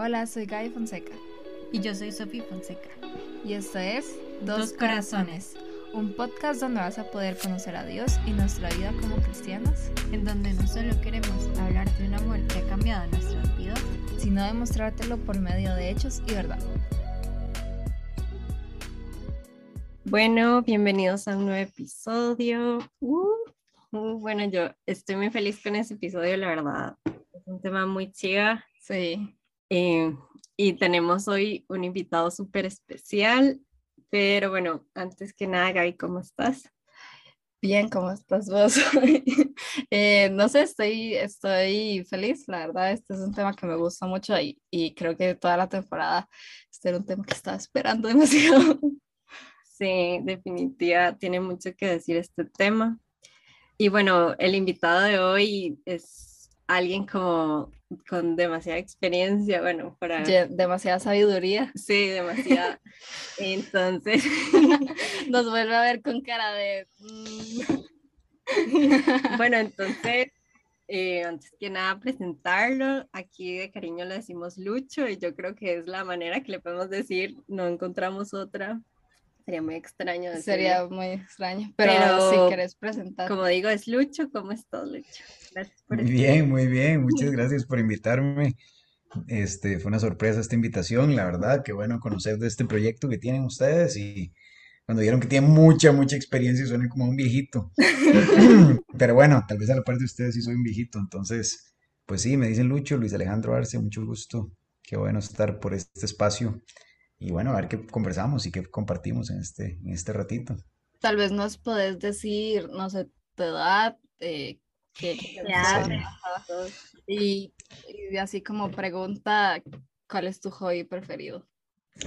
Hola, soy Gaby Fonseca. Y yo soy Sofía Fonseca. Y esto es Dos Corazones, un podcast donde vas a poder conocer a Dios y nuestra vida como cristianos, en donde no solo queremos hablar de un amor que ha cambiado nuestra vida, sino demostrártelo por medio de hechos y verdad. Bueno, bienvenidos a un nuevo episodio. Uh, uh, bueno, yo estoy muy feliz con este episodio, la verdad. Es un tema muy chiva. Sí. Eh, y tenemos hoy un invitado súper especial. Pero bueno, antes que nada, Gaby, ¿cómo estás? Bien, ¿cómo estás vos? eh, no sé, estoy, estoy feliz, la verdad, este es un tema que me gusta mucho y, y creo que toda la temporada este era un tema que estaba esperando demasiado. Sí, definitiva, tiene mucho que decir este tema. Y bueno, el invitado de hoy es alguien como con demasiada experiencia, bueno, para... demasiada sabiduría. Sí, demasiada. Entonces, nos vuelve a ver con cara de... Mm". bueno, entonces, eh, antes que nada, presentarlo. Aquí de cariño le decimos Lucho y yo creo que es la manera que le podemos decir, no encontramos otra. Sería muy extraño. Sería muy extraño, pero, si quieres presentar. Como digo, es Lucho. ¿Cómo estás, Lucho? muy bien, muy bien. Muchas gracias por invitarme. Este, fue una sorpresa esta invitación, la verdad, qué bueno conocer de este proyecto que tienen ustedes y cuando vieron que tienen mucha, mucha experiencia y suenan como un viejito. Pero bueno, tal vez a la parte de ustedes sí soy un viejito, entonces, pues sí, me dicen Lucho, Luis Alejandro Arce, mucho gusto, qué bueno estar por este espacio y bueno, a ver qué conversamos y qué compartimos en este, en este ratito. Tal vez nos podés decir, no sé, tu edad, eh, qué, haces, y, y, así como pregunta, ¿cuál es tu hobby preferido?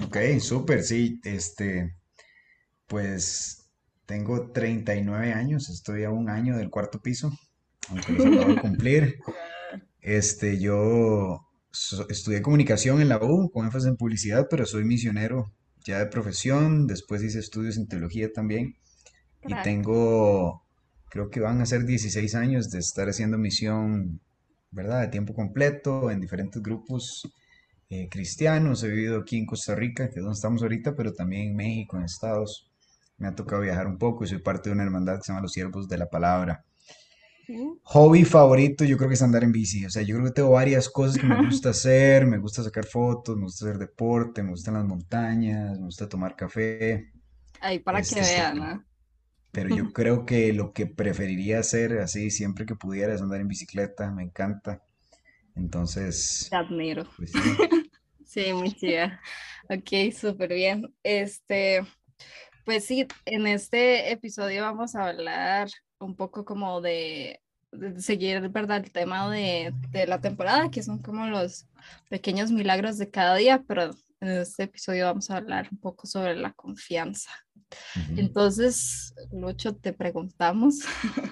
Ok, súper, sí, este, pues tengo 39 años, estoy a un año del cuarto piso, aunque lo acabo de cumplir. Este, yo estudié comunicación en la U con énfasis en publicidad, pero soy misionero ya de profesión. Después hice estudios en teología también. Y tengo, creo que van a ser 16 años de estar haciendo misión, ¿verdad? De tiempo completo en diferentes grupos eh, cristianos. He vivido aquí en Costa Rica, que es donde estamos ahorita, pero también en México, en Estados. Me ha tocado viajar un poco y soy parte de una hermandad que se llama Los Siervos de la Palabra. Hobby favorito, yo creo que es andar en bici. O sea, yo creo que tengo varias cosas que me gusta hacer. Me gusta sacar fotos, me gusta hacer deporte, me gustan las montañas, me gusta tomar café. Ahí para que este, vean, ¿no? Pero yo creo que lo que preferiría hacer así siempre que pudiera es andar en bicicleta. Me encanta. Entonces. Te admiro. Pues, sí. sí, muy chida. Ok, súper bien. Este. Pues sí, en este episodio vamos a hablar un poco como de, seguir, ¿verdad? El tema de, de, la temporada, que son como los pequeños milagros de cada día, pero en este episodio vamos a hablar un poco sobre la confianza. Entonces, Lucho, te preguntamos,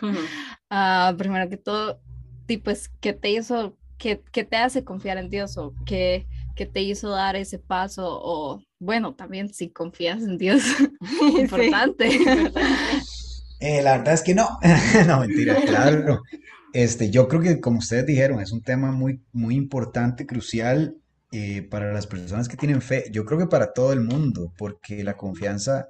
uh, primero que todo, tipo, ¿qué te hizo, qué, qué, te hace confiar en Dios o qué, qué te hizo dar ese paso? O bueno, también si confías en Dios, importante. Eh, la verdad es que no, no, mentira, claro. Este, yo creo que como ustedes dijeron, es un tema muy, muy importante, crucial eh, para las personas que tienen fe. Yo creo que para todo el mundo, porque la confianza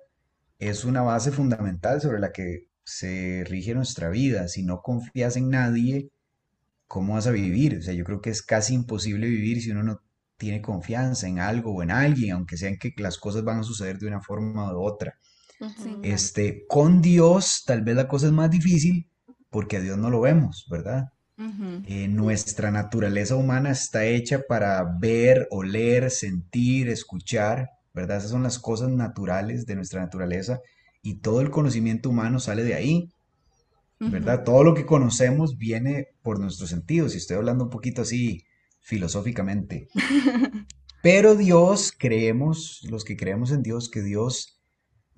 es una base fundamental sobre la que se rige nuestra vida. Si no confías en nadie, ¿cómo vas a vivir? O sea, yo creo que es casi imposible vivir si uno no tiene confianza en algo o en alguien, aunque sean que las cosas van a suceder de una forma u otra. Este, con Dios tal vez la cosa es más difícil porque a Dios no lo vemos, ¿verdad? Eh, nuestra naturaleza humana está hecha para ver, oler, sentir, escuchar, ¿verdad? Esas son las cosas naturales de nuestra naturaleza y todo el conocimiento humano sale de ahí, ¿verdad? Todo lo que conocemos viene por nuestros sentidos, y estoy hablando un poquito así filosóficamente. Pero Dios, creemos, los que creemos en Dios, que Dios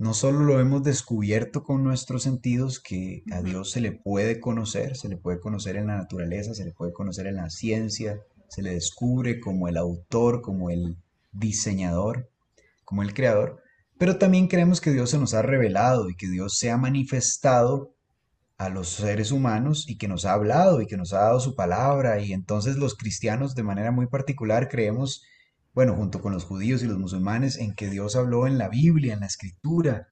no solo lo hemos descubierto con nuestros sentidos, que a Dios se le puede conocer, se le puede conocer en la naturaleza, se le puede conocer en la ciencia, se le descubre como el autor, como el diseñador, como el creador, pero también creemos que Dios se nos ha revelado y que Dios se ha manifestado a los seres humanos y que nos ha hablado y que nos ha dado su palabra. Y entonces los cristianos de manera muy particular creemos bueno, junto con los judíos y los musulmanes, en que Dios habló en la Biblia, en la Escritura,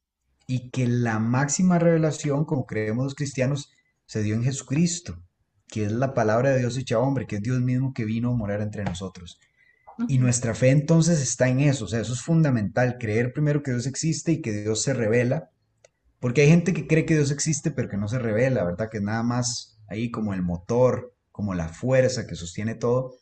y que la máxima revelación, como creemos los cristianos, se dio en Jesucristo, que es la palabra de Dios hecha hombre, que es Dios mismo que vino a morar entre nosotros. Y nuestra fe entonces está en eso, o sea, eso es fundamental, creer primero que Dios existe y que Dios se revela, porque hay gente que cree que Dios existe pero que no se revela, ¿verdad? Que es nada más ahí como el motor, como la fuerza que sostiene todo.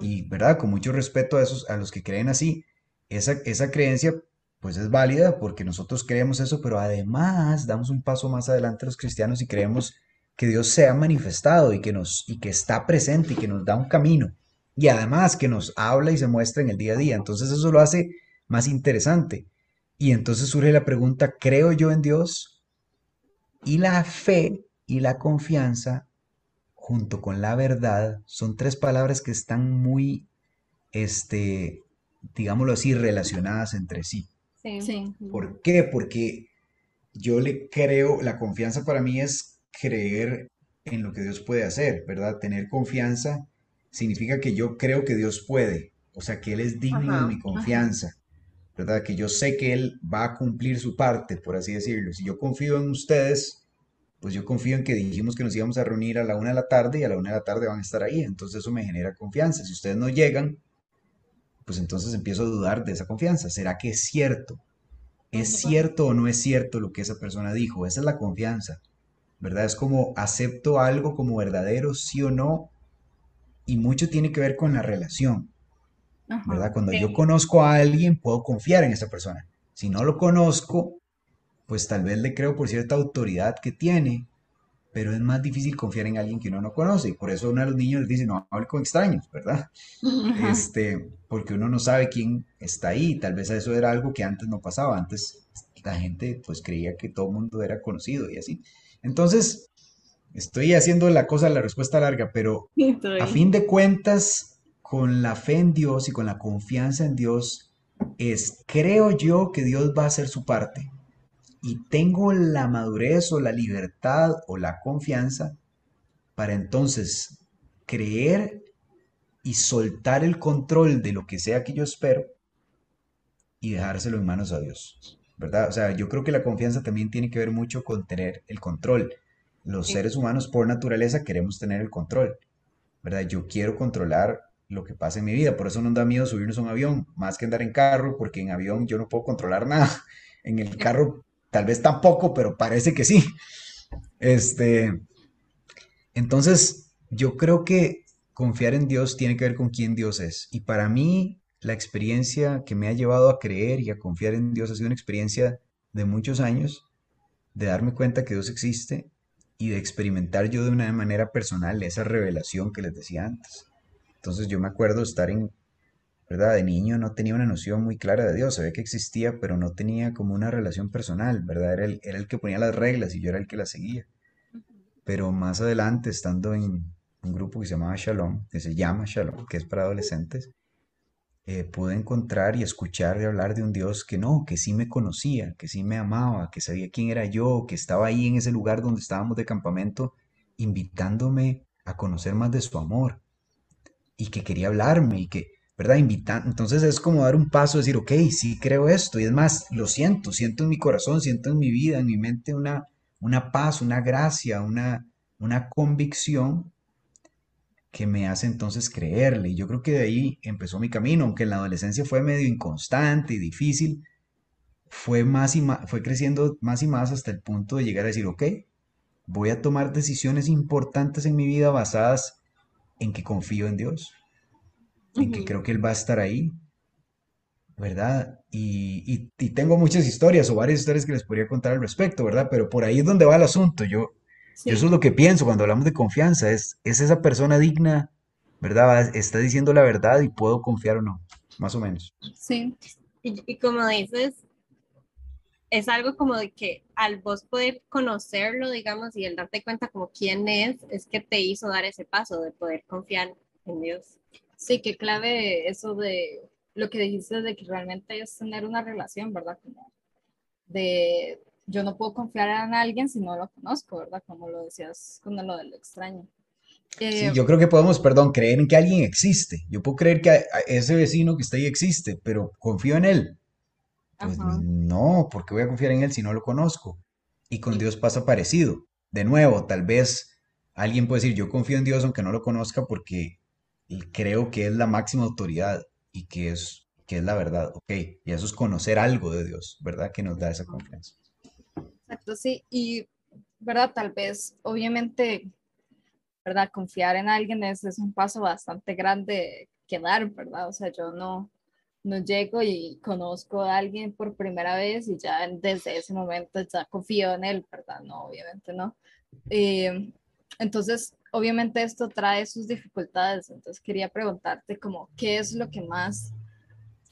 Y, ¿verdad? Con mucho respeto a esos, a los que creen así, esa, esa creencia pues es válida porque nosotros creemos eso, pero además damos un paso más adelante los cristianos y creemos que Dios se ha manifestado y que nos y que está presente y que nos da un camino y además que nos habla y se muestra en el día a día. Entonces eso lo hace más interesante. Y entonces surge la pregunta, ¿creo yo en Dios? Y la fe y la confianza junto con la verdad son tres palabras que están muy, este, digámoslo así, relacionadas entre sí. Sí. ¿Por qué? Porque yo le creo, la confianza para mí es creer en lo que Dios puede hacer, ¿verdad? Tener confianza significa que yo creo que Dios puede, o sea, que Él es digno de mi confianza, ¿verdad? Que yo sé que Él va a cumplir su parte, por así decirlo. Si yo confío en ustedes, pues yo confío en que dijimos que nos íbamos a reunir a la una de la tarde y a la una de la tarde van a estar ahí, entonces eso me genera confianza. Si ustedes no llegan, pues entonces empiezo a dudar de esa confianza. ¿Será que es cierto? ¿Es cierto o no es cierto lo que esa persona dijo? Esa es la confianza, ¿verdad? Es como acepto algo como verdadero, sí o no, y mucho tiene que ver con la relación, ¿verdad? Cuando yo conozco a alguien, puedo confiar en esa persona. Si no lo conozco, pues tal vez le creo por cierta autoridad que tiene, pero es más difícil confiar en alguien que uno no conoce. Por eso uno de los niños les dice, no hable con extraños, ¿verdad? Este, porque uno no sabe quién está ahí. Tal vez eso era algo que antes no pasaba. Antes la gente pues creía que todo el mundo era conocido y así. Entonces, Estoy haciendo la cosa, la respuesta larga, pero a fin de cuentas, con la fe en Dios y con la confianza en Dios, es, creo yo que Dios va a hacer su parte. Y tengo la madurez o la libertad o la confianza para entonces creer y soltar el control de lo que sea que yo espero y dejárselo en manos a Dios. ¿Verdad? O sea, yo creo que la confianza también tiene que ver mucho con tener el control los seres humanos por naturaleza queremos tener el control, ¿verdad? Yo quiero controlar lo que pasa en mi vida, por eso nos da miedo subirnos a un avión, más que andar en carro, porque en avión yo no puedo controlar nada. En el carro tal vez tampoco, pero parece que sí. Este, entonces, yo creo que confiar en Dios tiene que ver con quién Dios es. Y para mí, la experiencia que me ha llevado a creer y a confiar en Dios ha sido una experiencia de muchos años, de darme cuenta que Dios existe y de experimentar yo de una manera personal esa revelación que les decía antes. Entonces yo me acuerdo estar en, ¿verdad? De niño no tenía una noción muy clara de Dios, sabía que existía, pero no tenía como una relación personal, ¿verdad? Era el, era el que ponía las reglas y yo era el que las seguía. Pero más adelante, estando en un grupo que se llamaba Shalom, que se llama Shalom, que es para adolescentes, eh, pude encontrar y escuchar y hablar de un Dios que no, que sí me conocía, que sí me amaba, que sabía quién era yo, que estaba ahí en ese lugar donde estábamos de campamento, invitándome a conocer más de su amor y que quería hablarme y que, ¿verdad? Entonces es como dar un paso, decir, ok, sí creo esto y es más, lo siento, siento en mi corazón, siento en mi vida, en mi mente una, una paz, una gracia, una, una convicción que me hace entonces creerle. Y yo creo que de ahí empezó mi camino, aunque en la adolescencia fue medio inconstante y difícil, fue, más y fue creciendo más y más hasta el punto de llegar a decir, ok, voy a tomar decisiones importantes en mi vida basadas en que confío en Dios, en que creo que Él va a estar ahí, ¿verdad? Y, y, tengo muchas historias o varias historias que les podría contar al respecto, ¿verdad? Pero por ahí es donde va el asunto. Yo, eso es lo que pienso cuando hablamos de confianza, es, es esa persona digna, ¿verdad? Está diciendo la verdad y puedo confiar o no, más o menos. Sí. Y, como dices, es algo como de que al vos poder conocerlo, digamos, y el darte cuenta como quién es, es que te hizo dar ese paso de poder confiar en Dios. Sí, qué clave eso de lo que dijiste de que realmente es tener una relación, ¿verdad? Como de yo no puedo confiar en alguien si no lo conozco, ¿verdad? Como lo decías con lo del extraño. Sí, Eh, yo creo que podemos, perdón, creer en que alguien existe. Yo puedo creer que a- a ese vecino que está ahí existe, pero confío en él. Pues ajá. no, porque voy a confiar en él si no lo conozco? Y con Dios pasa parecido. De nuevo, tal vez alguien puede decir, yo confío en Dios aunque no lo conozca porque creo que es la máxima autoridad y que es, que es la verdad. Ok, y eso es conocer algo de Dios, ¿verdad? Que nos da esa confianza. Exacto, sí, y, ¿verdad? Tal vez, obviamente, ¿verdad? Confiar en alguien es, es un paso bastante grande que dar, ¿verdad? O sea, yo no, no llego y conozco a alguien por primera vez y ya desde ese momento ya confío en él, ¿verdad? No, obviamente no. Eh, entonces, obviamente esto trae sus dificultades, entonces quería preguntarte como, ¿qué es lo que más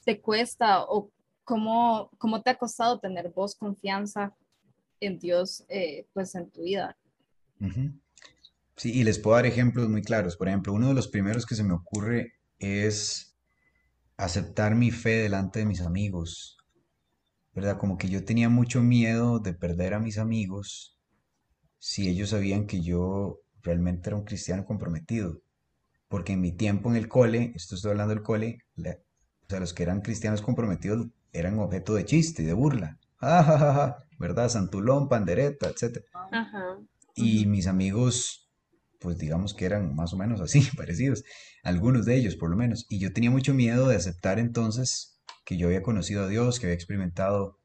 te cuesta o cómo, cómo te ha costado tener vos confianza en Dios, eh, pues en tu vida? Sí, y les puedo dar ejemplos muy claros. Por ejemplo, uno de los primeros que se me ocurre es aceptar mi fe delante de mis amigos, ¿verdad? Como que yo tenía mucho miedo de perder a mis amigos si ellos sabían que yo realmente era un cristiano comprometido. Porque en mi tiempo en el cole, esto estoy hablando del cole, la- o sea, los que eran cristianos comprometidos eran objeto de chiste y de burla. Ah, ja, ja, ja, ¿verdad? Santulón, pandereta. Ajá. Y mis amigos, pues digamos que eran más o menos así, parecidos, algunos de ellos por lo menos. Y yo tenía mucho miedo de aceptar entonces que yo había conocido a Dios, que había experimentado,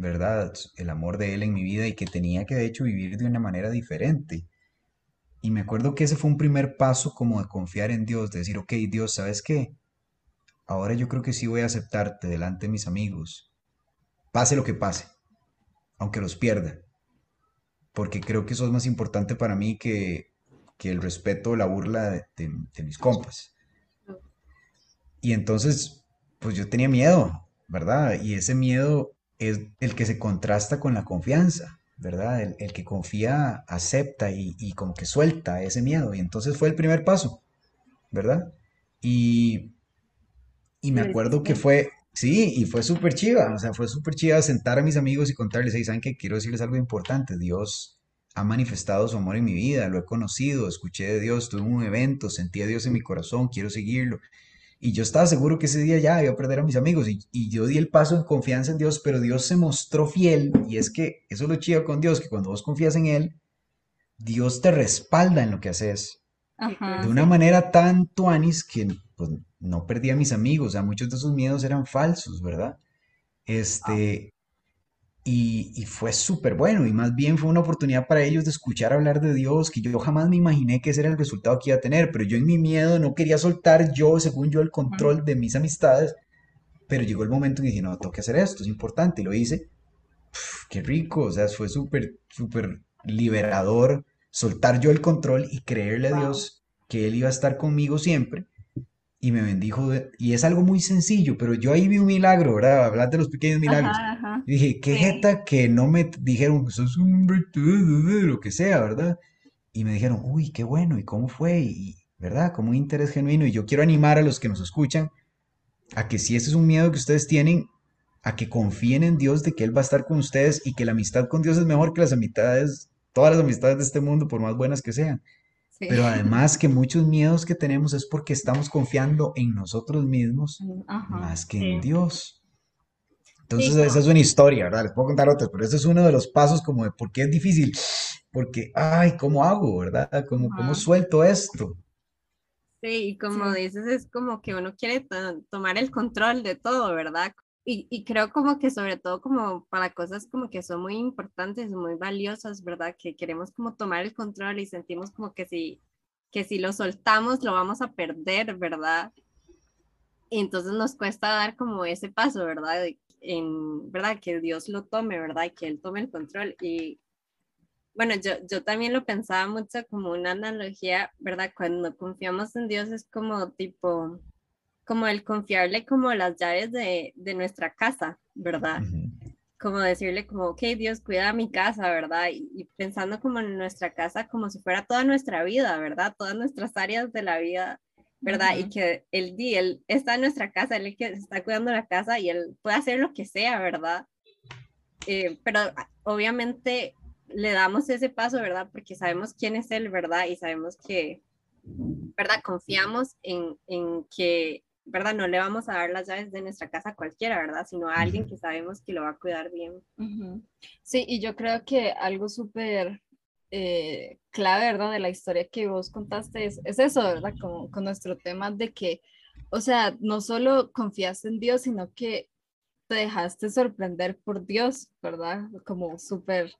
¿verdad?, el amor de Él en mi vida y que tenía que de hecho vivir de una manera diferente. Y me acuerdo que ese fue un primer paso como de confiar en Dios, de decir, ok, Dios, ¿sabes qué? Ahora yo creo que sí voy a aceptarte delante de mis amigos, pase lo que pase, aunque los pierda porque creo que eso es más importante para mí que, que el respeto o la burla de, de- de mis compas. Y entonces, pues yo tenía miedo, ¿verdad? Y ese miedo es el que se contrasta con la confianza, ¿verdad? El, el que confía acepta y, y como que suelta ese miedo. Y entonces fue el primer paso, ¿verdad? Y, y me acuerdo que fue, sí, y fue súper chiva, o sea, fue súper chiva sentar a mis amigos y contarles, hey, ¿saben qué? Quiero decirles algo importante, Dios ha manifestado su amor en mi vida, lo he conocido, escuché de Dios, tuve un evento, sentí a Dios en mi corazón, quiero seguirlo. Y yo estaba seguro que ese día ya iba a perder a mis amigos y, y yo di el paso en confianza en Dios, pero Dios se mostró fiel y es que eso es lo chido con Dios, que cuando vos confías en Él, Dios te respalda en lo que haces Ajá. de una manera tan tuanis que pues, no perdí a mis amigos, o sea, muchos de esos miedos eran falsos, ¿verdad? Este, y, y fue súper bueno, y más bien fue una oportunidad para ellos de escuchar hablar de Dios, que yo jamás me imaginé que ese era el resultado que iba a tener, pero yo en mi miedo no quería soltar yo, según yo, el control de mis amistades, pero llegó el momento en que dije, no, tengo que hacer esto, es importante, y lo hice, Uf, qué rico, o sea, fue súper, súper liberador soltar yo el control y creerle a Wow. Dios que Él iba a estar conmigo siempre y me bendijo. de- y es algo muy sencillo, pero yo ahí vi un milagro, ¿verdad? Hablar de los pequeños milagros. Ajá, ajá. Y dije, qué Sí. jeta que no me dijeron que sos un lo que sea, ¿verdad? Y me dijeron, uy, qué bueno, ¿y cómo fue? Y, ¿verdad? Como un interés genuino. Y yo quiero animar a los que nos escuchan a que si ese es un miedo que ustedes tienen, a que confíen en Dios de que Él va a estar con ustedes y que la amistad con Dios es mejor que las amistades, todas las amistades de este mundo, por más buenas que sean. Sí. Pero además que muchos miedos que tenemos es porque estamos confiando en nosotros mismos Ajá. más que Sí. en Dios. Entonces, Sí, esa es una historia, ¿verdad? Les puedo contar otras, pero ese es uno de los pasos como de por qué es difícil. Porque, ay, ¿cómo hago, verdad? ¿Cómo, cómo suelto esto? Sí, y como Sí. dices, es como que uno quiere to- tomar el control de todo, ¿verdad? Y, y creo como que sobre todo como para cosas como que son muy importantes, muy valiosas, ¿verdad? Que queremos como tomar el control y sentimos como que si, que si lo soltamos lo vamos a perder, ¿verdad? Y entonces nos cuesta dar como ese paso, ¿verdad? En, ¿verdad? Que Dios lo tome, ¿verdad? Y que Él tome el control. Y bueno, yo, yo también lo pensaba mucho como una analogía, ¿verdad? Cuando confiamos en Dios es como tipo, como el confiarle como las llaves de, de nuestra casa, ¿verdad? Ujú. Como decirle como, ok, Dios cuida mi casa, ¿verdad? Y, y pensando como en nuestra casa como si fuera toda nuestra vida, ¿verdad? Todas nuestras áreas de la vida, ¿verdad? Y Ujú. que el día, él está en nuestra casa, él es el que está cuidando la casa y él puede hacer lo que sea, ¿verdad? Eh, pero ah, obviamente le damos ese paso, ¿verdad? Porque sabemos quién es él, ¿verdad? Y sabemos que, ¿verdad? Confiamos en, en que ¿verdad? No le vamos a dar las llaves de nuestra casa a cualquiera, ¿verdad? Sino a alguien que sabemos que lo va a cuidar bien. Sí, y yo creo que algo súper eh, clave, ¿verdad? De la historia que vos contaste es, eso, ¿verdad? Con, con nuestro tema de que, o sea, no solo confiaste en Dios, sino que te dejaste sorprender por Dios, ¿verdad? Como súper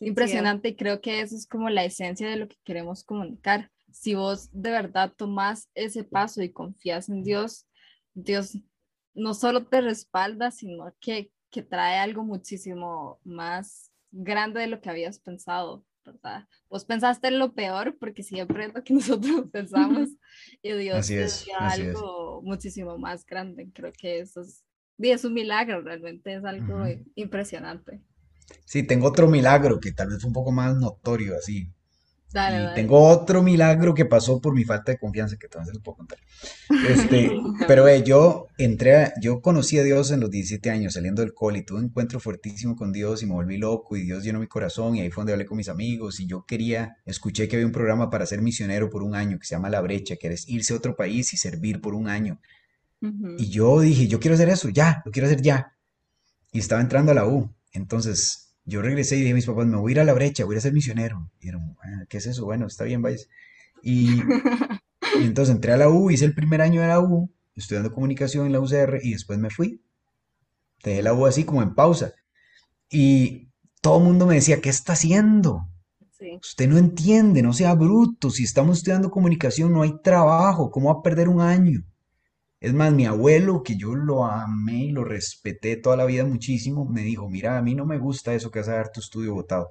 impresionante y creo que eso es como la esencia de lo que queremos comunicar si vos de verdad tomás ese paso y confías en Dios, Dios no solo te respalda, sino que, que trae algo muchísimo más grande de lo que habías pensado, ¿verdad? Vos pensaste en lo peor, porque siempre es lo que nosotros pensamos, y Dios te dio algo muchísimo más grande. Creo que eso es, es un milagro, realmente es algo impresionante. Sí, tengo otro milagro que tal vez un poco más notorio, así, y tengo otro milagro que pasó por mi falta de confianza, que también se lo puedo contar. Este, pero eh, yo entré, yo conocí a Dios en los 17 años, saliendo del cole, y tuve un encuentro fuertísimo con Dios y me volví loco y Dios llenó mi corazón y ahí fue donde hablé con mis amigos y yo quería, escuché que había un programa para ser misionero por un año que se llama La Brecha, que es irse a otro país y servir por un año. Y yo dije, yo quiero hacer eso, ya, lo quiero hacer ya. Y estaba entrando a la U. Entonces yo regresé y dije a mis papás, me voy a ir a la brecha, voy a ser misionero. Y dijeron, ah, ¿qué es eso? Bueno, está bien, vayas. Y, entonces entré a la U, hice el primer año de la U, estudiando comunicación en la UCR y después me fui. Dejé la U así como en pausa. Y todo el mundo me decía, ¿qué está haciendo? Usted no entiende, no sea bruto. Si estamos estudiando comunicación no hay trabajo. ¿Cómo va a perder un año? Es más, mi abuelo, que yo lo amé y lo respeté toda la vida muchísimo, me dijo, mira, a mí no me gusta eso que vas a dar tu estudio votado.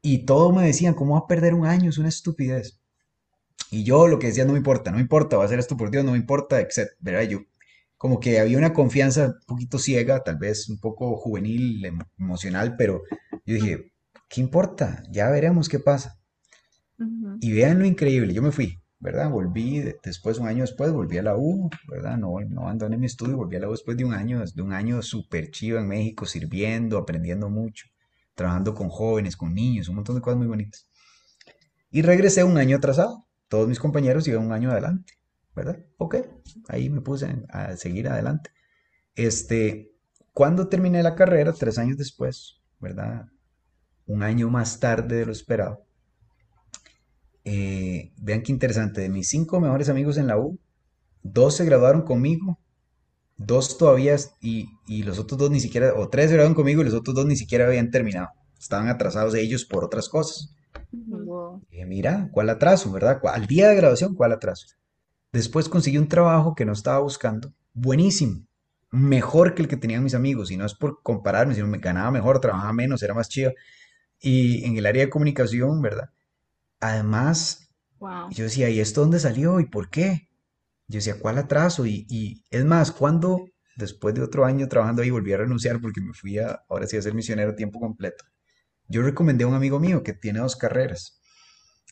Y todos me decían, ¿cómo va a perder un año? Es una estupidez. Y yo lo que decía, no me importa, no me importa, va a hacer esto por Dios, no me importa, etc. ¿Verdad? Yo como que había una confianza un poquito ciega, tal vez un poco juvenil, emocional, pero yo dije, ¿qué importa? Ya veremos qué pasa. Y vean lo increíble, yo me fui, ¿verdad? Volví, después, un año después, volví a la U, ¿verdad? No, no abandoné mi estudio, volví a la U después de un año, de un año súper chido en México, sirviendo, aprendiendo mucho, trabajando con jóvenes, con niños, un montón de cosas muy bonitas. Y regresé un año atrasado, todos mis compañeros iban un año adelante, ¿verdad? Ok, ahí me puse a seguir adelante. Este, cuando terminé la carrera, tres años después, ¿verdad? Un año más tarde de lo esperado, eh, vean qué interesante, de mis cinco mejores amigos en la U, dos se graduaron conmigo, dos todavía, y, los otros dos ni siquiera, o tres se graduaron conmigo y los otros dos ni siquiera habían terminado. Estaban atrasados ellos por otras cosas. mira, ¿cuál atraso, verdad? Al día de graduación, ¿cuál atraso? Después conseguí un trabajo que no estaba buscando, buenísimo, mejor que el que tenían mis amigos, y no es por compararme, sino me ganaba mejor, trabajaba menos, era más chido. Y en el área de comunicación, ¿verdad? Además, yo decía, ¿y esto dónde salió y por qué? Yo decía, ¿cuál atraso? Y, es más, cuando después de otro año trabajando ahí volví a renunciar porque me fui a, ahora sí a ser misionero a tiempo completo. Yo recomendé a un amigo mío que tiene dos carreras.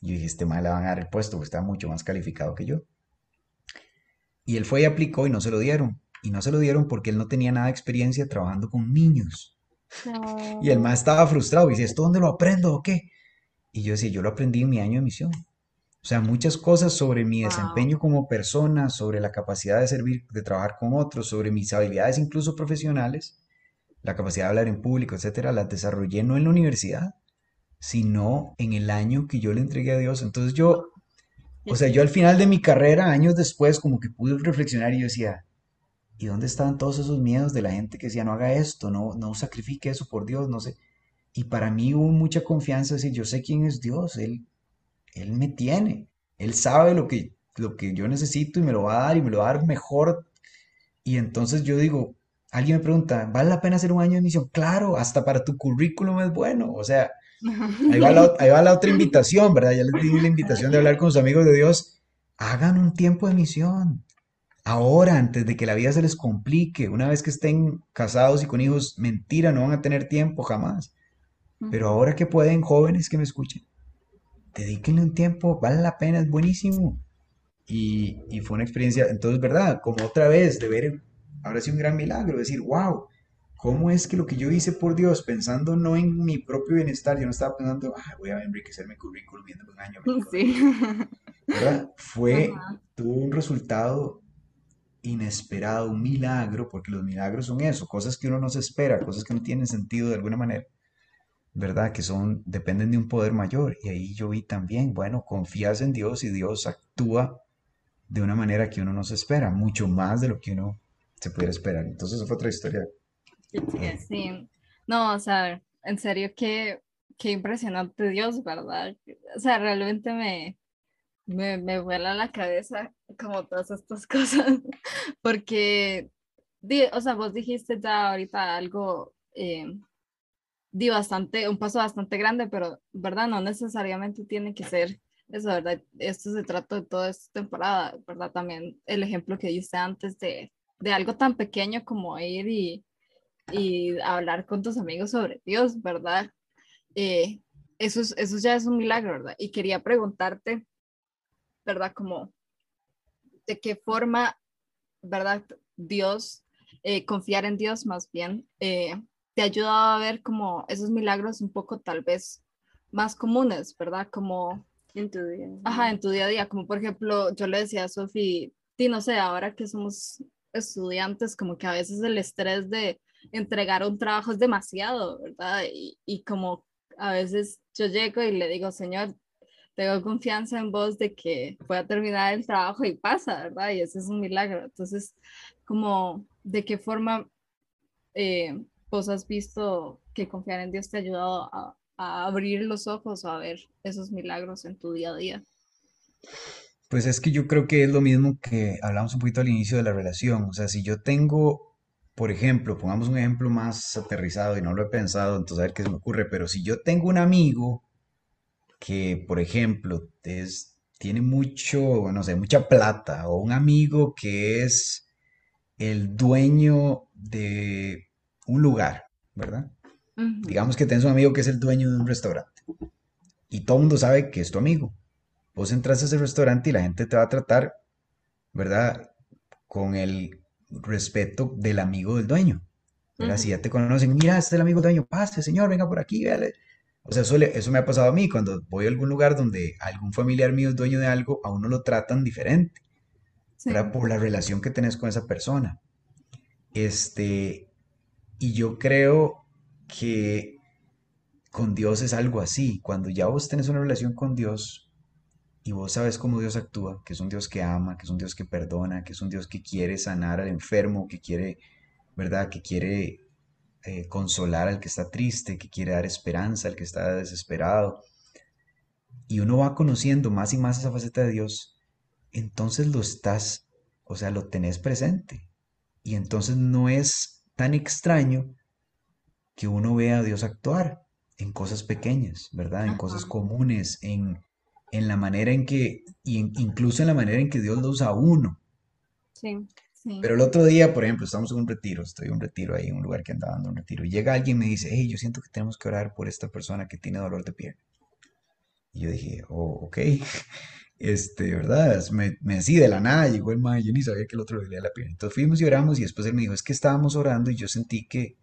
Y yo dije, este mal le van a dar el puesto, porque está mucho más calificado que yo. Y él fue y aplicó y no se lo dieron. Y no se lo dieron porque él no tenía nada de experiencia trabajando con niños. Y el más estaba frustrado y dice, ¿esto dónde lo aprendo o qué? Y yo decía, yo lo aprendí en mi año de misión. O sea, muchas cosas sobre mi desempeño como persona, sobre la capacidad de servir, de trabajar con otros, sobre mis habilidades incluso profesionales, la capacidad de hablar en público, etcétera, las desarrollé no en la universidad, sino en el año que yo le entregué a Dios. Entonces yo, o sea, yo al final de mi carrera, años después, como que pude reflexionar y yo decía, ¿y dónde estaban todos esos miedos de la gente que decía, no haga esto, no, no sacrifique eso por Dios, no sé? Y para mí hubo mucha confianza, decir, yo sé quién es Dios, Él, Él me tiene, Él sabe lo que, lo que yo necesito y me lo va a dar y me lo va a dar mejor. Y entonces yo digo, alguien me pregunta, ¿vale la pena hacer un año de misión? Claro, hasta para tu currículum es bueno. O sea, ahí va la, ahí va la otra invitación, ¿verdad? Ya les di la invitación de hablar con sus amigos de Dios. Hagan un tiempo de misión. Ahora, antes de que la vida se les complique, una vez que estén casados y con hijos, mentira, no van a tener tiempo jamás. Pero ahora que pueden, jóvenes que me escuchen, dedíquenle un tiempo, vale la pena, es buenísimo. Y, y fue una experiencia, entonces, ¿verdad? Como otra vez, de ver, ahora sí un gran milagro, decir, wow, ¿cómo es que lo que yo hice por Dios, pensando no en mi propio bienestar, yo no estaba pensando, ah, voy a enriquecer mi currículum viendo un año. Sí. ¿verdad? Fue, tuvo un resultado inesperado, un milagro, porque los milagros son eso, cosas que uno no se espera, cosas que no tienen sentido de alguna manera, ¿verdad? Que son, dependen de un poder mayor. Y ahí yo vi también, bueno, confías en Dios y Dios actúa de una manera que uno no se espera, mucho más de lo que uno se pudiera esperar. Entonces, esa fue otra historia. Sí, no, o sea, en serio, qué, qué impresionante Dios, ¿verdad? O sea, realmente me, me, me vuela la cabeza como todas estas cosas, porque, o sea, vos dijiste ya ahorita algo, eh, di bastante, un paso bastante grande, pero, ¿verdad? No necesariamente tiene que ser eso, ¿verdad? Esto se trata de toda esta temporada, ¿verdad? También el ejemplo que diste antes de, de algo tan pequeño como ir y, y hablar con tus amigos sobre Dios, ¿verdad? Eh, eso, eso ya es un milagro, ¿verdad? Y quería preguntarte, ¿verdad? Como, ¿de qué forma, ¿verdad? Dios, eh, confiar en Dios más bien, eh, te ha ayudado a ver como esos milagros un poco tal vez más comunes, ¿verdad? Como en tu día. Ajá, en tu día a día, como por ejemplo, yo le decía a Sofi, y no sé, ahora que somos estudiantes, como que a veces el estrés de entregar un trabajo es demasiado, ¿verdad? Y, y como a veces yo llego y le digo, Señor, tengo confianza en vos de que pueda terminar el trabajo y pasa, ¿verdad? Y ese es un milagro. Entonces, como, ¿de qué forma eh, vos has visto que confiar en Dios te ha ayudado a, a abrir los ojos o a ver esos milagros en tu día a día? Pues es que yo creo que es lo mismo que hablamos un poquito al inicio de la relación. O sea, si yo tengo, por ejemplo, pongamos un ejemplo más aterrizado y no lo he pensado, entonces a ver qué se me ocurre, pero si yo tengo un amigo que, por ejemplo, es, tiene mucho, no sé, mucha plata, o un amigo que es el dueño de un lugar, ¿verdad? Digamos que tienes un amigo que es el dueño de un restaurante y todo el mundo sabe que es tu amigo. Vos entras a ese restaurante y la gente te va a tratar, ¿verdad? Con el respeto del amigo del dueño. ¿verdad? Si ya te conocen, mira, este es el amigo del dueño, pase, señor, venga por aquí, véale. O sea, eso, eso me ha pasado a mí, cuando voy a algún lugar donde algún familiar mío es dueño de algo, a uno lo tratan diferente, ¿verdad? Por la relación que tenés con esa persona. Este, y yo creo que con Dios es algo así. Cuando ya vos tenés una relación con Dios y vos sabes cómo Dios actúa, que es un Dios que ama, que es un Dios que perdona, que es un Dios que quiere sanar al enfermo, que quiere, ¿verdad? Que quiere eh, consolar al que está triste, que quiere dar esperanza al que está desesperado. Y uno va conociendo más y más esa faceta de Dios, entonces lo estás, o sea, lo tenés presente. Y entonces no es tan extraño que uno vea a Dios actuar en cosas pequeñas, ¿verdad? En cosas comunes, en, en, la manera en que, y incluso en la manera en que Dios lo usa a uno. Sí, sí. Pero el otro día, por ejemplo, estamos en un retiro, estoy en un retiro ahí, en un lugar que andaba dando un retiro, y llega alguien y me dice, hey, yo siento que tenemos que orar por esta persona que tiene dolor de pierna. Y yo dije, oh, ok, este, ¿verdad? Me, me decía de la nada, llegó el mayo, yo ni sabía que el otro le dolía la pierna. Entonces fuimos y oramos, y después él me dijo, es que estábamos orando y yo sentí que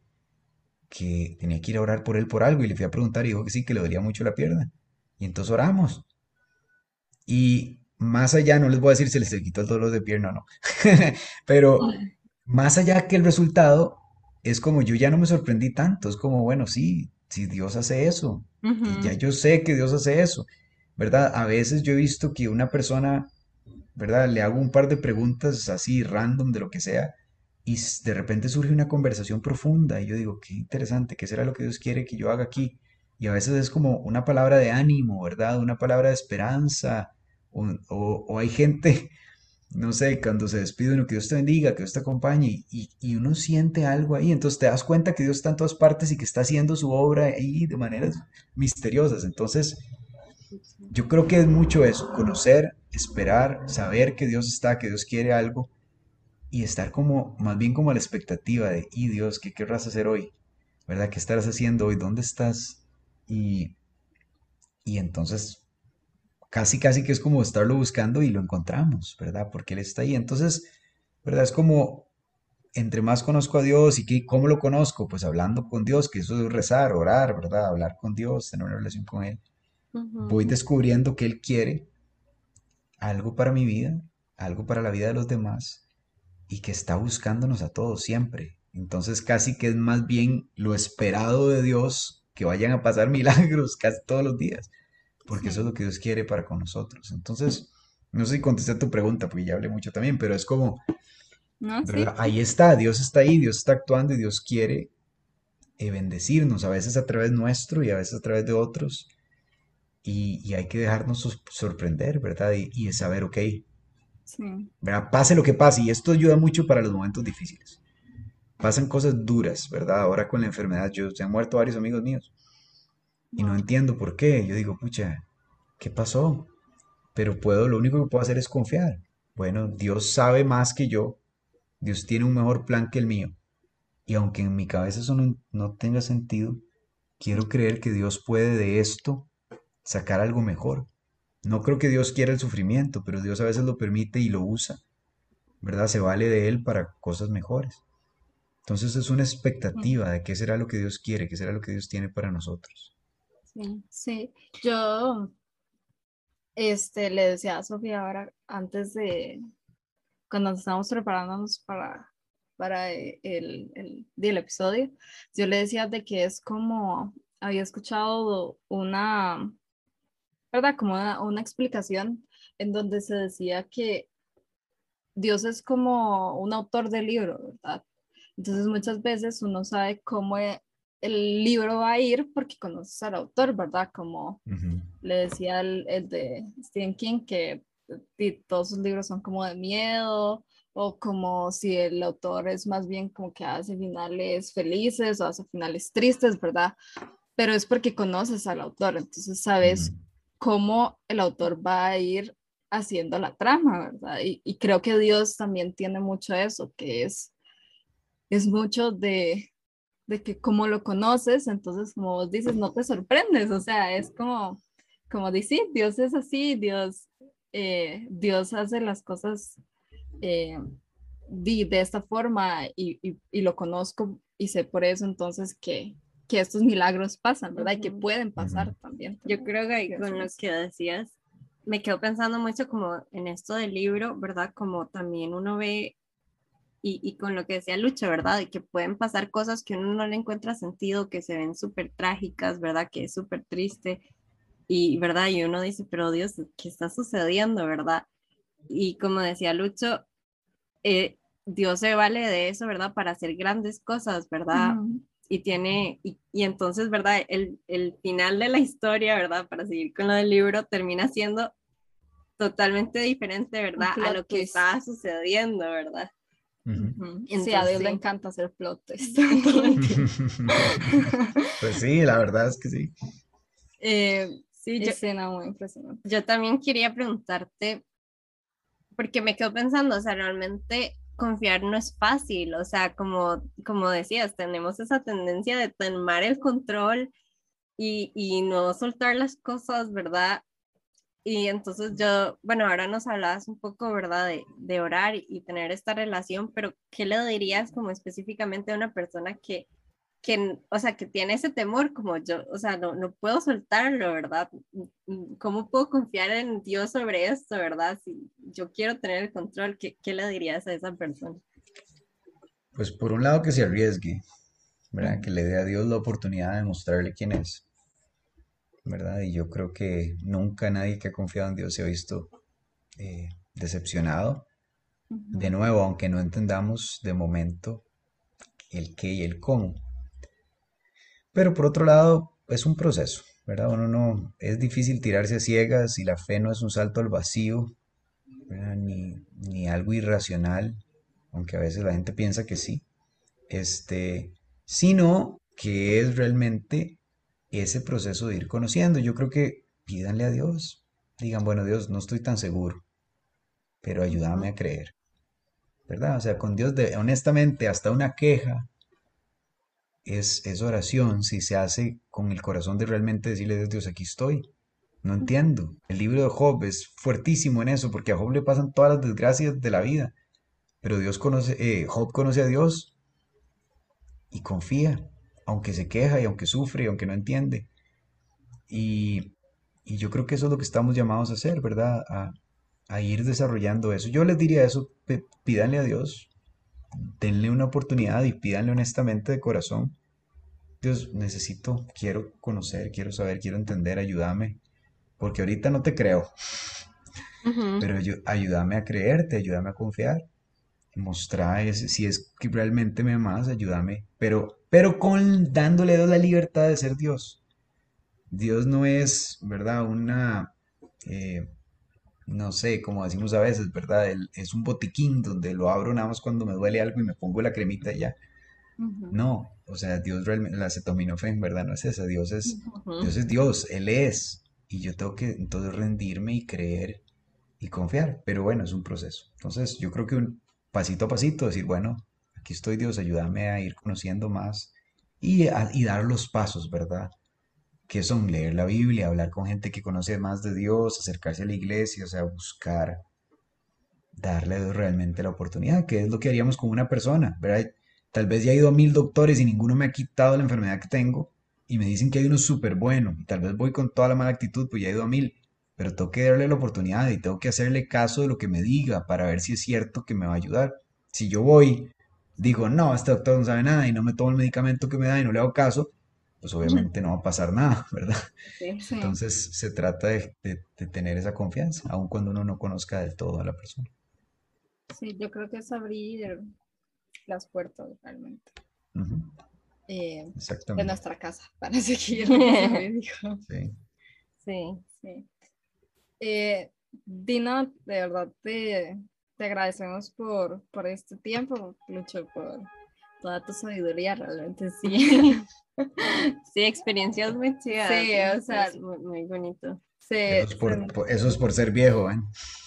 que tenía que ir a orar por él por algo y le fui a preguntar y dijo que sí, que le dolía mucho la pierna. Y entonces oramos. Y más allá, no les voy a decir si les quitó el dolor de pierna o no, pero más allá que el resultado, es como yo ya no me sorprendí tanto, es como, bueno, sí, si Dios hace eso, y ya yo sé que Dios hace eso, ¿verdad? A veces yo he visto que una persona, ¿verdad? Le hago un par de preguntas así random de lo que sea, y de repente surge una conversación profunda y yo digo, qué interesante, ¿qué será lo que Dios quiere que yo haga aquí? Y a veces es como una palabra de ánimo, ¿verdad? Una palabra de esperanza. O, hay gente, no sé, cuando se despide uno, que Dios te bendiga, que Dios te acompañe, y, y, uno siente algo ahí. Entonces te das cuenta que Dios está en todas partes y que está haciendo su obra ahí de maneras misteriosas. Entonces, yo creo que es mucho eso, conocer, esperar, saber que Dios está, que Dios quiere algo y estar como, más bien como a la expectativa de, y Dios, ¿qué querrás hacer hoy? ¿Verdad? ¿Qué estarás haciendo hoy? ¿Dónde estás? Y, y entonces, casi, casi que es como estarlo buscando y lo encontramos, ¿verdad? Porque Él está ahí. Entonces, ¿verdad? Es como, entre más conozco a Dios y que, cómo lo conozco, pues hablando con Dios, que eso es rezar, orar, ¿verdad? Hablar con Dios, tener una relación con Él. Voy descubriendo que Él quiere algo para mi vida, algo para la vida de los demás y que está buscándonos a todos siempre. Entonces casi que es más bien lo esperado de Dios que vayan a pasar milagros casi todos los días, porque eso es lo que Dios quiere para con nosotros. Entonces, no sé si contesté tu pregunta, porque ya hablé mucho también, pero es como, ahí está, Dios está ahí, Dios está actuando y Dios quiere eh, bendecirnos, a veces a través nuestro y a veces a través de otros. Y, hay que dejarnos sorprender, ¿verdad? Y, saber, ok, ¿verdad? pase lo que pase, y esto ayuda mucho para los momentos difíciles. Pasan cosas duras, ¿verdad? Ahora con la enfermedad, yo, se han muerto varios amigos míos y no entiendo por qué. Yo digo, pucha, ¿qué pasó? Pero puedo, lo único que puedo hacer es confiar. Bueno, Dios sabe más que yo, Dios tiene un mejor plan que el mío. Y aunque en mi cabeza eso no, no tenga sentido, quiero creer que Dios puede de esto sacar algo mejor. No creo que Dios quiera el sufrimiento, pero Dios a veces lo permite y lo usa, ¿verdad? Se vale de él para cosas mejores. Entonces es una expectativa de qué será lo que Dios quiere, qué será lo que Dios tiene para nosotros. Sí, sí. Yo este, le decía a Sofía ahora, antes de, cuando estábamos preparándonos para, para el, el, el episodio, yo le decía de que es como, había escuchado una, ¿verdad? Como una, explicación en donde se decía que Dios es como un autor de libro, ¿verdad? Entonces muchas veces uno sabe cómo e, el libro va a ir porque conoces al autor, ¿verdad? Como le decía el, el, de Stephen King, que todos sus libros son como de miedo, o como si el autor es más bien como que hace finales felices o hace finales tristes, ¿verdad? Pero es porque conoces al autor, entonces sabes cómo el autor va a ir haciendo la trama, ¿verdad? Y, creo que Dios también tiene mucho eso, que es, es mucho de, de que como lo conoces, entonces como vos dices, no te sorprendes, o sea, es como, como decir, Dios es así, Dios, eh, Dios hace las cosas eh, de, de, esta forma y, y, y, lo conozco y sé por eso entonces que, que estos milagros pasan, ¿verdad? Y que pueden pasar también. Yo creo que con lo que decías, me quedo pensando mucho como en esto del libro, ¿verdad? Como también uno ve, y, y con lo que decía Lucha, ¿verdad? De que pueden pasar cosas que uno no le encuentra sentido, que se ven súper trágicas, ¿verdad? Que es súper triste, y, ¿verdad? Y uno dice, pero Dios, ¿qué está sucediendo, ¿verdad? Y como decía Lucho, eh, Dios se vale de eso, ¿verdad? Para hacer grandes cosas, ¿verdad? Y tiene, y, entonces, ¿verdad? El, el, final de la historia, ¿verdad? Para seguir con lo del libro, termina siendo totalmente diferente, ¿verdad? A lo que estaba sucediendo, ¿verdad? sí, a Dios le encanta hacer plot pues sí, la verdad es que sí. Eh, sí, yo, escena muy impresionante. Yo también quería preguntarte, porque me quedo pensando, o sea, realmente confiar no es fácil, o sea, como, como decías, tenemos esa tendencia de tomar el control y, y no soltar las cosas, ¿verdad? Y entonces yo, bueno, ahora nos hablabas un poco, ¿verdad? De, de orar y, tener esta relación, pero ¿qué le dirías como específicamente a una persona que, que, o sea, que tiene ese temor como yo, o sea, no, no puedo soltarlo, ¿verdad? ¿Cómo puedo confiar en Dios sobre esto, ¿verdad? Si yo quiero tener el control, ¿qué, qué le dirías a esa persona? Pues por un lado que se arriesgue, ¿verdad? Que le dé a Dios la oportunidad de mostrarle quién es, ¿verdad? Y yo creo que nunca nadie que ha confiado en Dios se ha visto eh, decepcionado. De nuevo, aunque no entendamos de momento el qué y el cómo, pero por otro lado, es un proceso, ¿verdad? Uno no, es difícil tirarse a ciegas y la fe no es un salto al vacío, Ni, ni, algo irracional, aunque a veces la gente piensa que sí, este, sino que es realmente ese proceso de ir conociendo. Yo creo que pídanle a Dios, digan, bueno, Dios, no estoy tan seguro, pero ayúdame a creer, ¿verdad? O sea, con Dios, honestamente, hasta una queja es, oración si se hace con el corazón de realmente decirle a Dios, aquí estoy. No entiendo. El libro de Job es fuertísimo en eso, porque a Job le pasan todas las desgracias de la vida. Pero Dios conoce, eh, Job conoce a Dios y confía, aunque se queja y aunque sufre y aunque no entiende. Y, yo creo que eso es lo que estamos llamados a hacer, ¿verdad? A, a ir desarrollando eso. Yo les diría eso, pídanle a Dios, denle una oportunidad y pídanle honestamente de corazón. Dios, necesito, quiero conocer, quiero saber, quiero entender, ayúdame, porque ahorita no te creo, pero ayúdame a creerte, ayúdame a confiar, mostrar si es que realmente me amas, ayúdame, pero, pero con dándole la libertad de ser Dios. Dios no es, ¿verdad? Una, eh, no sé, como decimos a veces, ¿verdad? es un botiquín donde lo abro nada más cuando me duele algo y me pongo la cremita y ya. No, o sea, Dios realmente, la acetaminofén, ¿verdad? No es esa, Dios es, Dios es Dios, Él es. Y yo tengo que entonces rendirme y creer y confiar. Pero bueno, es un proceso. Entonces, yo creo que un pasito a pasito, decir, bueno, aquí estoy Dios, ayúdame a ir conociendo más y, y dar los pasos, ¿verdad? Que son leer la Biblia, hablar con gente que conoce más de Dios, acercarse a la iglesia, o sea, buscar darle realmente la oportunidad, que es lo que haríamos con una persona, ¿verdad? Tal vez ya he ido a mil doctores y ninguno me ha quitado la enfermedad que tengo y me dicen que hay uno súper bueno y tal vez voy con toda la mala actitud, pues ya he ido a mil, pero tengo que darle la oportunidad y tengo que hacerle caso de lo que me diga para ver si es cierto que me va a ayudar. Si yo voy, digo, no, este doctor no sabe nada y no me tomo el medicamento que me da y no le hago caso, pues obviamente no va a pasar nada, ¿verdad? Entonces se trata de, tener esa confianza, aun cuando uno no conozca del todo a la persona. Sí, yo creo que es abrir las puertas realmente. Eh, de nuestra casa para seguir. sí. Sí, sí. Eh, Dina, de verdad te, te agradecemos por, por este tiempo, Lucho, por toda tu sabiduría, realmente sí. sí, experiencias muy chidas. Sí, o sea, muy, bonito. Sí, eso, es por, ser viejo, ¿eh?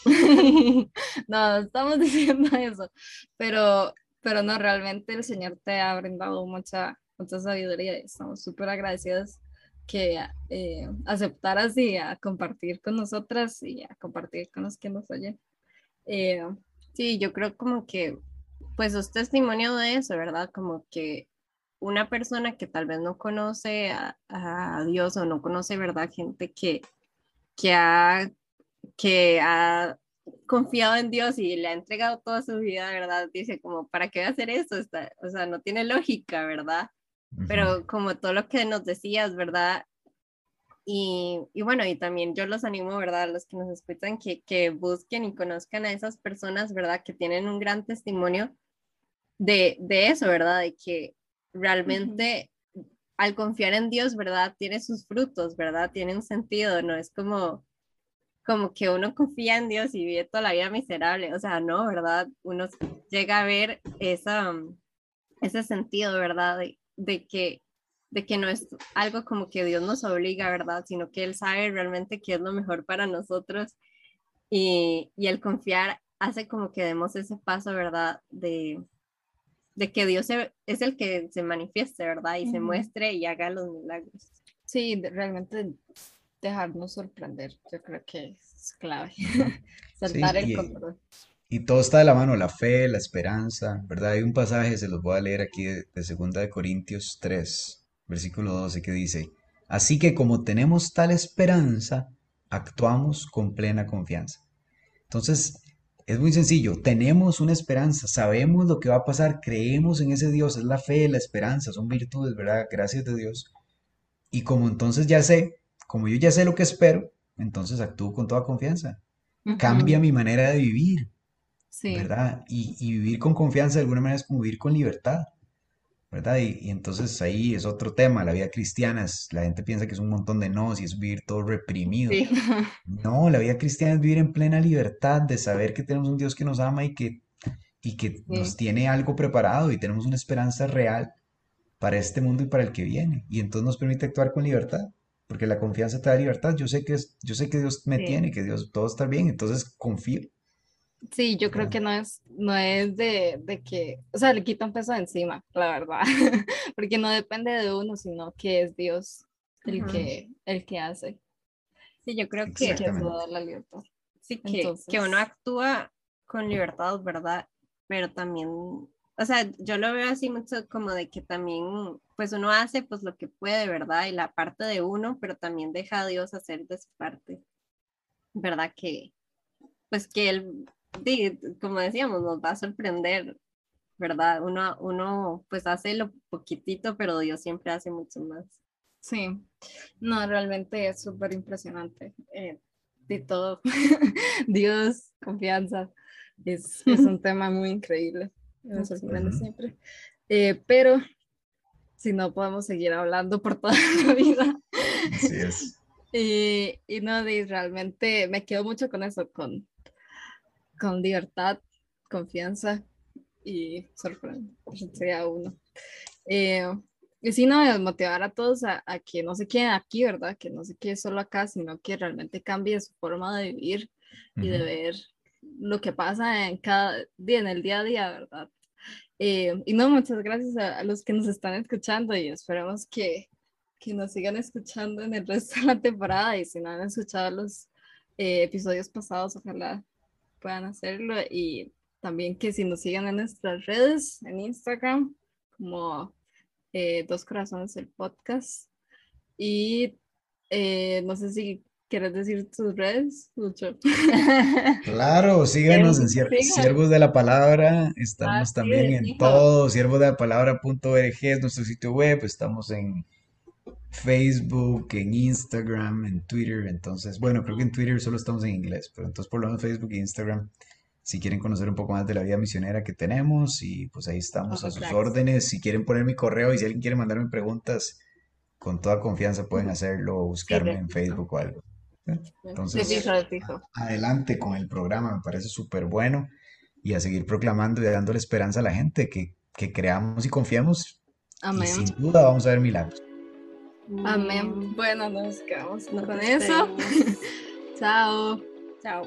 no, estamos diciendo eso, pero, pero no, realmente el Señor te ha brindado mucha, mucha sabiduría y estamos súper agradecidos que eh, aceptaras y a compartir con nosotras y a compartir con los que nos oyen. Eh, sí, yo creo como que, pues, es testimonio de eso, ¿verdad? Como que una persona que tal vez no conoce a, Dios o no conoce, ¿verdad? Gente que, que, ha, que ha confiado en Dios y le ha entregado toda su vida, ¿verdad? Dice como, ¿para qué hacer esto? o sea, no tiene lógica, ¿verdad? Pero como todo lo que nos decías, ¿verdad? Y, y, bueno, y también yo los animo, ¿verdad? A los que nos escuchan, que, que busquen y conozcan a esas personas, ¿verdad? Que tienen un gran testimonio de, de eso, ¿verdad? De que realmente al confiar en Dios, ¿verdad? Tiene sus frutos, ¿verdad? Tiene un sentido, no es como como que uno confía en Dios y vive toda la vida miserable, o sea, no, ¿verdad? Uno llega a ver esa, ese sentido, ¿verdad? De, que, de que no es algo como que Dios nos obliga, ¿verdad? Sino que Él sabe realmente qué es lo mejor para nosotros y, y el confiar hace como que demos ese paso, ¿verdad? De, de que Dios es el que se manifieste, ¿verdad? Y se muestre y haga los milagros. Sí, realmente dejarnos sorprender, yo creo que es clave. Saltar el control. Y todo está de la mano, la fe, la esperanza, ¿verdad? Hay un pasaje, se los voy a leer aquí de, de Segunda de Corintios 3, versículo 12, que dice, Así que como tenemos tal esperanza, actuamos con plena confianza. Entonces, es muy sencillo, tenemos una esperanza, sabemos lo que va a pasar, creemos en ese Dios, es la fe, la esperanza, son virtudes, ¿verdad? Gracias de Dios. Y como entonces ya sé, como yo ya sé lo que espero, entonces actúo con toda confianza. Cambia mi manera de vivir, ¿verdad? Y, y, vivir con confianza de alguna manera es como vivir con libertad. ¿Verdad? Y, entonces ahí es otro tema, la vida cristiana, es, la gente piensa que es un montón de no, y es vivir todo reprimido. No, la vida cristiana es vivir en plena libertad, de saber que tenemos un Dios que nos ama y que, y que nos tiene algo preparado y tenemos una esperanza real para este mundo y para el que viene. Y entonces nos permite actuar con libertad, porque la confianza te da libertad. Yo sé que, es, yo sé que Dios me tiene, que Dios todo está bien, entonces confío. Sí, yo creo que no es, no es de, de, que, o sea, le quita un peso de encima, la verdad, porque no depende de uno, sino que es Dios el, que, el que hace. Sí, yo creo que, que la libertad. Sí, que, que uno actúa con libertad, ¿verdad? Pero también, o sea, yo lo veo así mucho como de que también, pues uno hace pues lo que puede, ¿verdad? Y la parte de uno, pero también deja a Dios hacer de su parte, ¿verdad? Que, pues que él, como decíamos, nos va a sorprender, ¿verdad? Uno, uno pues hace lo poquitito, pero Dios siempre hace mucho más. Sí, no, realmente es súper impresionante. Eh, de todo, Dios, confianza, es, es, un tema muy increíble, me sorprende siempre. Eh, pero si no podemos seguir hablando por toda la vida. Así es. Y, y no, realmente me quedo mucho con eso, con, con libertad, confianza y sorprende. Sería uno. Eh, y si no, motivar a todos a, que no se queden aquí, ¿verdad? Que no se quede solo acá, sino que realmente cambie su forma de vivir y de ver lo que pasa en cada día, en el día a día, ¿verdad? Eh, y no, muchas gracias a, los que nos están escuchando y esperamos que, que, nos sigan escuchando en el resto de la temporada y si no han escuchado los eh, episodios pasados, ojalá puedan hacerlo y también que si nos sigan en nuestras redes, en Instagram, como eh, Dos Corazones el podcast. Y no sé si ¿Quieres decir tus redes, Lucho? Claro, síganos en Siervos de la Palabra, estamos también en todo, siervos de la palabra.org es nuestro sitio web, estamos en Facebook, en Instagram, en Twitter, entonces, bueno, creo que en Twitter solo estamos en inglés, pero entonces por lo menos Facebook e Instagram, si quieren conocer un poco más de la vida misionera que tenemos, y pues ahí estamos a sus órdenes, si quieren poner mi correo y si alguien quiere mandarme preguntas, con toda confianza pueden hacerlo o buscarme en Facebook o algo. Entonces, adelante con el programa, me parece súper bueno y a seguir proclamando y dándole esperanza a la gente que, que creamos y confiamos. Y sin duda vamos a ver milagros. Amén. Bueno, nos quedamos con eso. Chao. Chao.